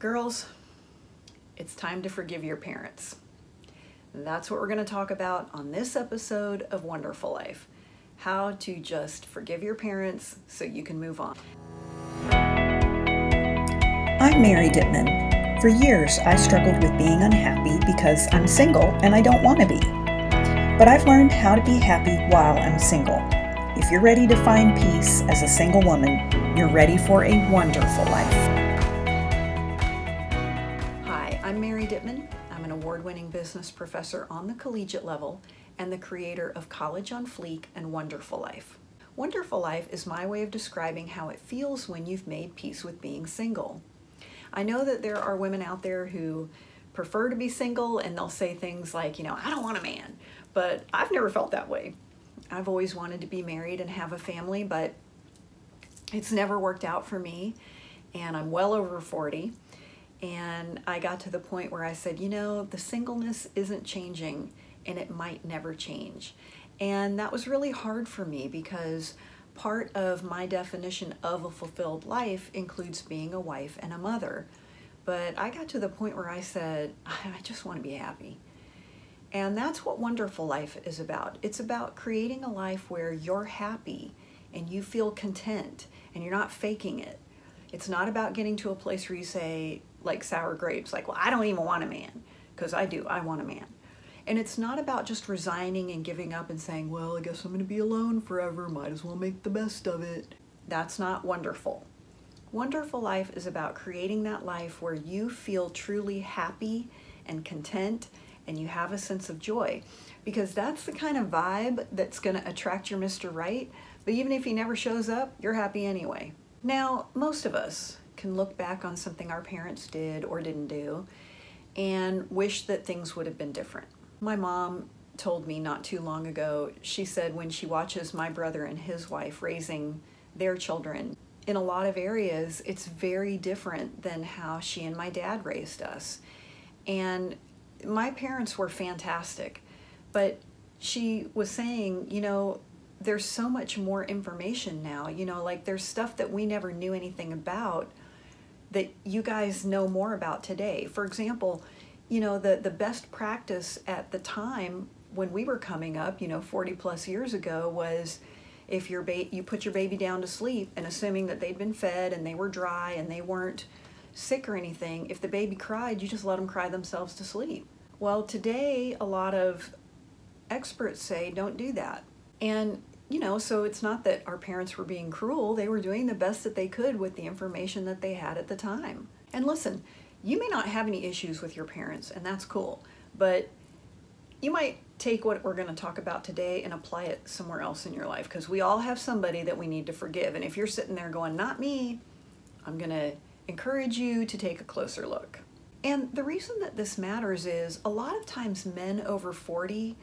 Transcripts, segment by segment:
Girls, it's time to forgive your parents. that's what we're going to talk about on this episode of Wonderful Life how to just forgive your parents so you can move on. I'm Mary Dittman. For years, I struggled with being unhappy because I'm single and I don't want to be. But I've learned how to be happy while I'm single. If you're ready to find peace as a single woman, you're ready for a wonderful life. Winning business professor on the collegiate level and the creator of College on Fleek and Wonderful Life. Wonderful Life is my way of describing how it feels when you've made peace with being single. I know that there are women out there who prefer to be single and they'll say things like, you know, I don't want a man, but I've never felt that way. I've always wanted to be married and have a family, but it's never worked out for me, and I'm well over 40. And I got to the point where I said, you know, the singleness isn't changing and it might never change. And that was really hard for me because part of my definition of a fulfilled life includes being a wife and a mother. But I got to the point where I said, I just want to be happy. And that's what Wonderful Life is about. It's about creating a life where you're happy and you feel content and you're not faking it. It's not about getting to a place where you say, like sour grapes, like, well, I don't even want a man, because I do, I want a man. And it's not about just resigning and giving up and saying, well, I guess I'm going to be alone forever, might as well make the best of it. That's not wonderful. Wonderful life is about creating that life where you feel truly happy and content and you have a sense of joy because that's the kind of vibe that's going to attract your Mr. Right. But even if he never shows up, you're happy anyway. Now, most of us, can look back on something our parents did or didn't do and wish that things would have been different. My mom told me not too long ago, she said when she watches my brother and his wife raising their children, in a lot of areas, it's very different than how she and my dad raised us. And my parents were fantastic, but she was saying, you know, there's so much more information now. You know, like there's stuff that we never knew anything about that you guys know more about today. For example, you know, the, the best practice at the time when we were coming up, you know, 40 plus years ago was if your ba- you put your baby down to sleep and assuming that they'd been fed and they were dry and they weren't sick or anything, if the baby cried, you just let them cry themselves to sleep. Well, today a lot of experts say don't do that. And you know, so it's not that our parents were being cruel, they were doing the best that they could with the information that they had at the time. And listen, you may not have any issues with your parents, and that's cool, but you might take what we're going to talk about today and apply it somewhere else in your life because we all have somebody that we need to forgive. And if you're sitting there going, not me, I'm going to encourage you to take a closer look. And the reason that this matters is a lot of times men over 40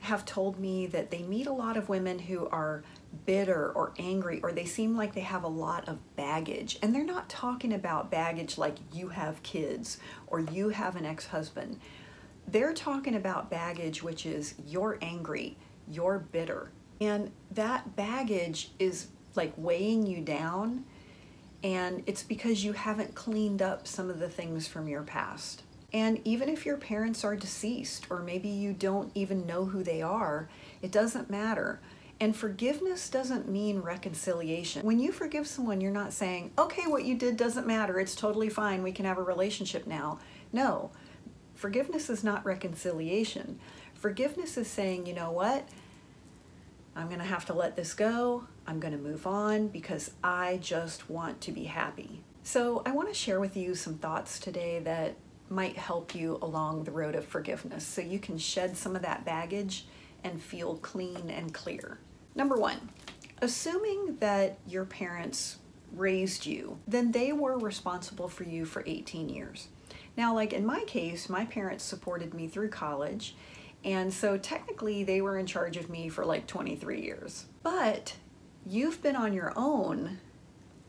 have told me that they meet a lot of women who are bitter or angry or they seem like they have a lot of baggage. And they're not talking about baggage like you have kids or you have an ex husband. They're talking about baggage which is you're angry, you're bitter. And that baggage is like weighing you down. And it's because you haven't cleaned up some of the things from your past. And even if your parents are deceased, or maybe you don't even know who they are, it doesn't matter. And forgiveness doesn't mean reconciliation. When you forgive someone, you're not saying, okay, what you did doesn't matter, it's totally fine, we can have a relationship now. No, forgiveness is not reconciliation. Forgiveness is saying, you know what? I'm to have to let this go. I'm to move on because I just want to be happy. So, I want to share with you some thoughts today that might help you along the road of forgiveness so you can shed some of that baggage and feel clean and clear. Number one, assuming that your parents raised you, then they were responsible for you for 18 years. Now, like in my case, my parents supported me through college, and so technically they were in charge of me for like 23 years. But you've been on your own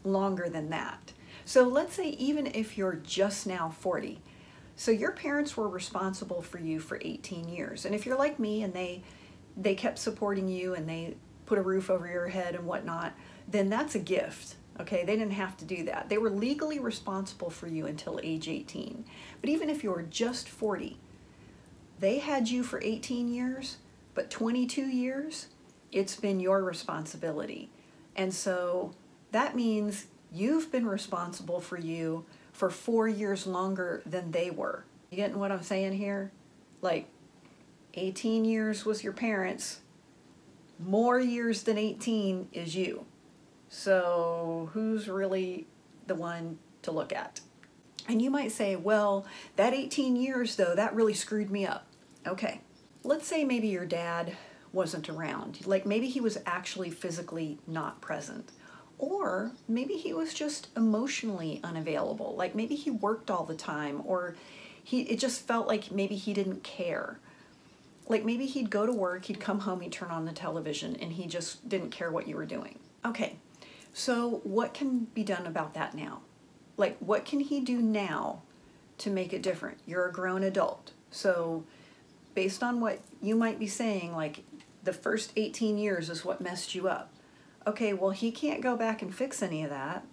longer than that. So let's say even if you're just now 40, so your parents were responsible for you for 18 years. And if you're like me and they they kept supporting you and they put a roof over your head and whatnot, then that's a gift. Okay, they didn't have to do that. They were legally responsible for you until age 18. But even if you were just 40, they had you for 18 years, but 22 years, it's been your responsibility. And so that means you've been responsible for you for four years longer than they were. You getting what I'm saying here? Like 18 years was your parents, more years than 18 is you. So who's really the one to look at? And you might say, well, that 18 years though, that really screwed me up. Okay, let's say maybe your dad wasn't around. Like maybe he was actually physically not present. Or maybe he was just emotionally unavailable. Like maybe he worked all the time or he it just felt like maybe he didn't care. Like maybe he'd go to work, he'd come home, he'd turn on the television and he just didn't care what you were doing. Okay. So what can be done about that now? Like what can he do now to make it different? You're a grown adult. So based on what you might be saying like the first 18 years is what messed you up. Okay, well, he can't go back and fix any of that.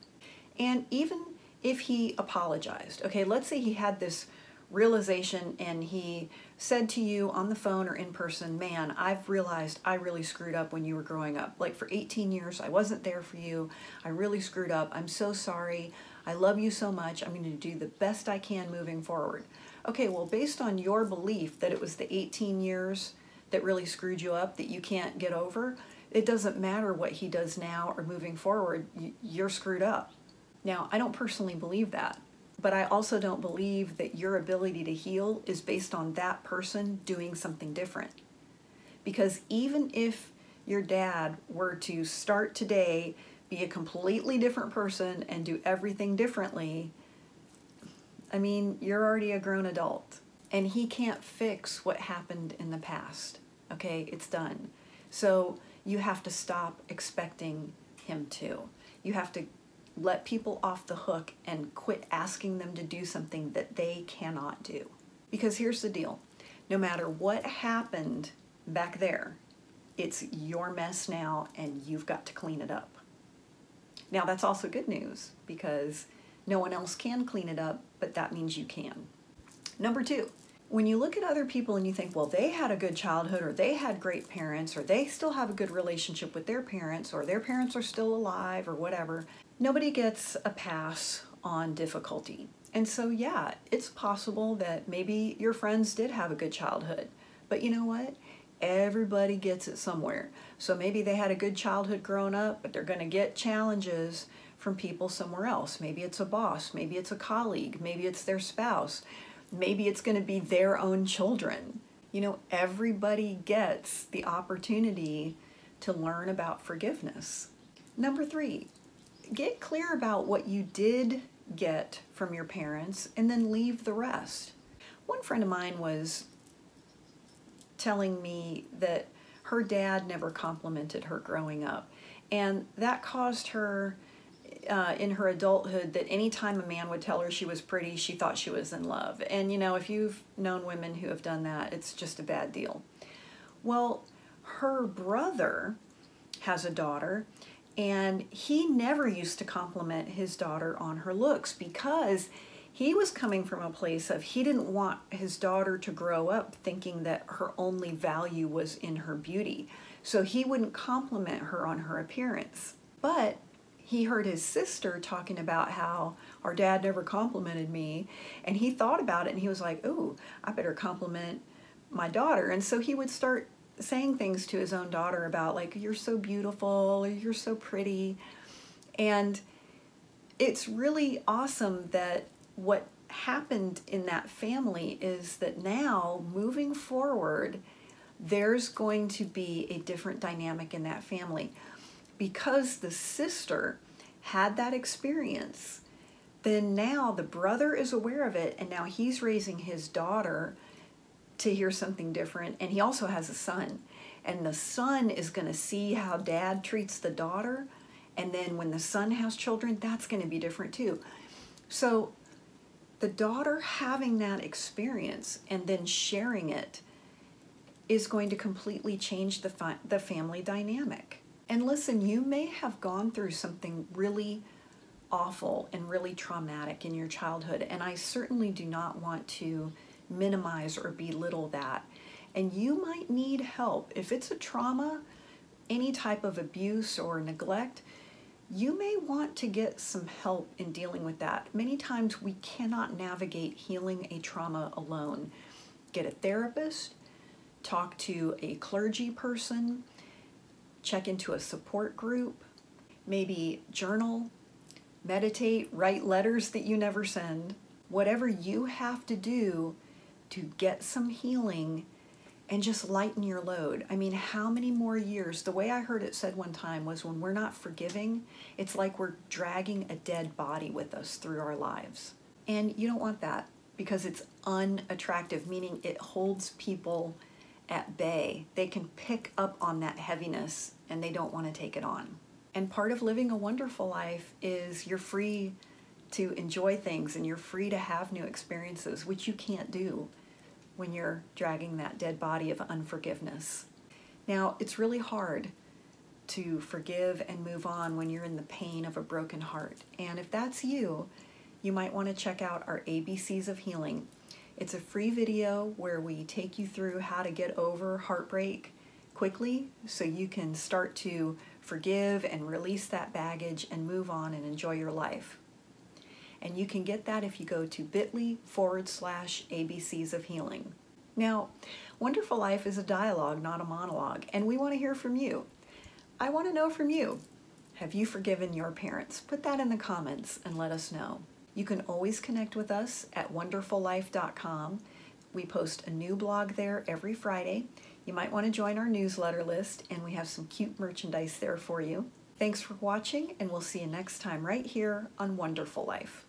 And even if he apologized, okay, let's say he had this realization and he said to you on the phone or in person, Man, I've realized I really screwed up when you were growing up. Like for 18 years, I wasn't there for you. I really screwed up. I'm so sorry. I love you so much. I'm going to do the best I can moving forward. Okay, well, based on your belief that it was the 18 years that really screwed you up that you can't get over, it doesn't matter what he does now or moving forward, you're screwed up. Now, I don't personally believe that, but I also don't believe that your ability to heal is based on that person doing something different. Because even if your dad were to start today, be a completely different person, and do everything differently, I mean, you're already a grown adult and he can't fix what happened in the past. Okay, it's done. So you have to stop expecting him to. You have to let people off the hook and quit asking them to do something that they cannot do. Because here's the deal no matter what happened back there, it's your mess now and you've got to clean it up. Now, that's also good news because no one else can clean it up, but that means you can. Number two, when you look at other people and you think, well, they had a good childhood, or they had great parents, or they still have a good relationship with their parents, or their parents are still alive, or whatever, nobody gets a pass on difficulty. And so, yeah, it's possible that maybe your friends did have a good childhood. But you know what? Everybody gets it somewhere. So maybe they had a good childhood growing up, but they're going to get challenges from people somewhere else. Maybe it's a boss, maybe it's a colleague, maybe it's their spouse, maybe it's going to be their own children. You know, everybody gets the opportunity to learn about forgiveness. Number three, get clear about what you did get from your parents and then leave the rest. One friend of mine was telling me that her dad never complimented her growing up, and that caused her uh, in her adulthood that anytime a man would tell her she was pretty, she thought she was in love. And you know, if you've known women who have done that, it's just a bad deal. Well, her brother has a daughter, and he never used to compliment his daughter on her looks because he was coming from a place of he didn't want his daughter to grow up thinking that her only value was in her beauty. So he wouldn't compliment her on her appearance. But he heard his sister talking about how our dad never complimented me and he thought about it and he was like oh i better compliment my daughter. And so he would start saying things to his own daughter about like you're so beautiful or you're so pretty. And it's really awesome that what happened in that family is that now moving forward there's going to be a different dynamic in that family because the sister had that experience, then now the brother is aware of it and now he's raising his daughter to hear something different. And he also has a son. And the son is going to see how dad treats the daughter. And then when the son has children, that's going to be different too. So the daughter having that experience and then sharing it is going to completely change the, fi- the family dynamic. And listen, you may have gone through something really awful and really traumatic in your childhood, and I certainly do not want to minimize or belittle that. And you might need help. If it's a trauma, any type of abuse or neglect, you may want to get some help in dealing with that. Many times we cannot navigate healing a trauma alone. Get a therapist, talk to a clergy person, check into a support group, maybe journal, meditate, write letters that you never send. Whatever you have to do to get some healing and just lighten your load. I mean, how many more years? The way I heard it said one time was when we're not forgiving, it's like we're dragging a dead body with us through our lives. And you don't want that because it's unattractive, meaning it holds people at bay. They can pick up on that heaviness and they don't want to take it on. And part of living a wonderful life is you're free to enjoy things and you're free to have new experiences, which you can't do when you're dragging that dead body of unforgiveness. Now, it's really hard to forgive and move on when you're in the pain of a broken heart. And if that's you, you might want to check out our ABCs of Healing. It's a free video where we take you through how to get over heartbreak quickly so you can start to forgive and release that baggage and move on and enjoy your life. And you can get that if you go to bit.ly forward slash ABCs of Healing. Now, Wonderful Life is a dialogue, not a monologue, and we want to hear from you. I want to know from you. Have you forgiven your parents? Put that in the comments and let us know. You can always connect with us at wonderfullife.com. We post a new blog there every Friday. You might want to join our newsletter list, and we have some cute merchandise there for you. Thanks for watching, and we'll see you next time right here on Wonderful Life.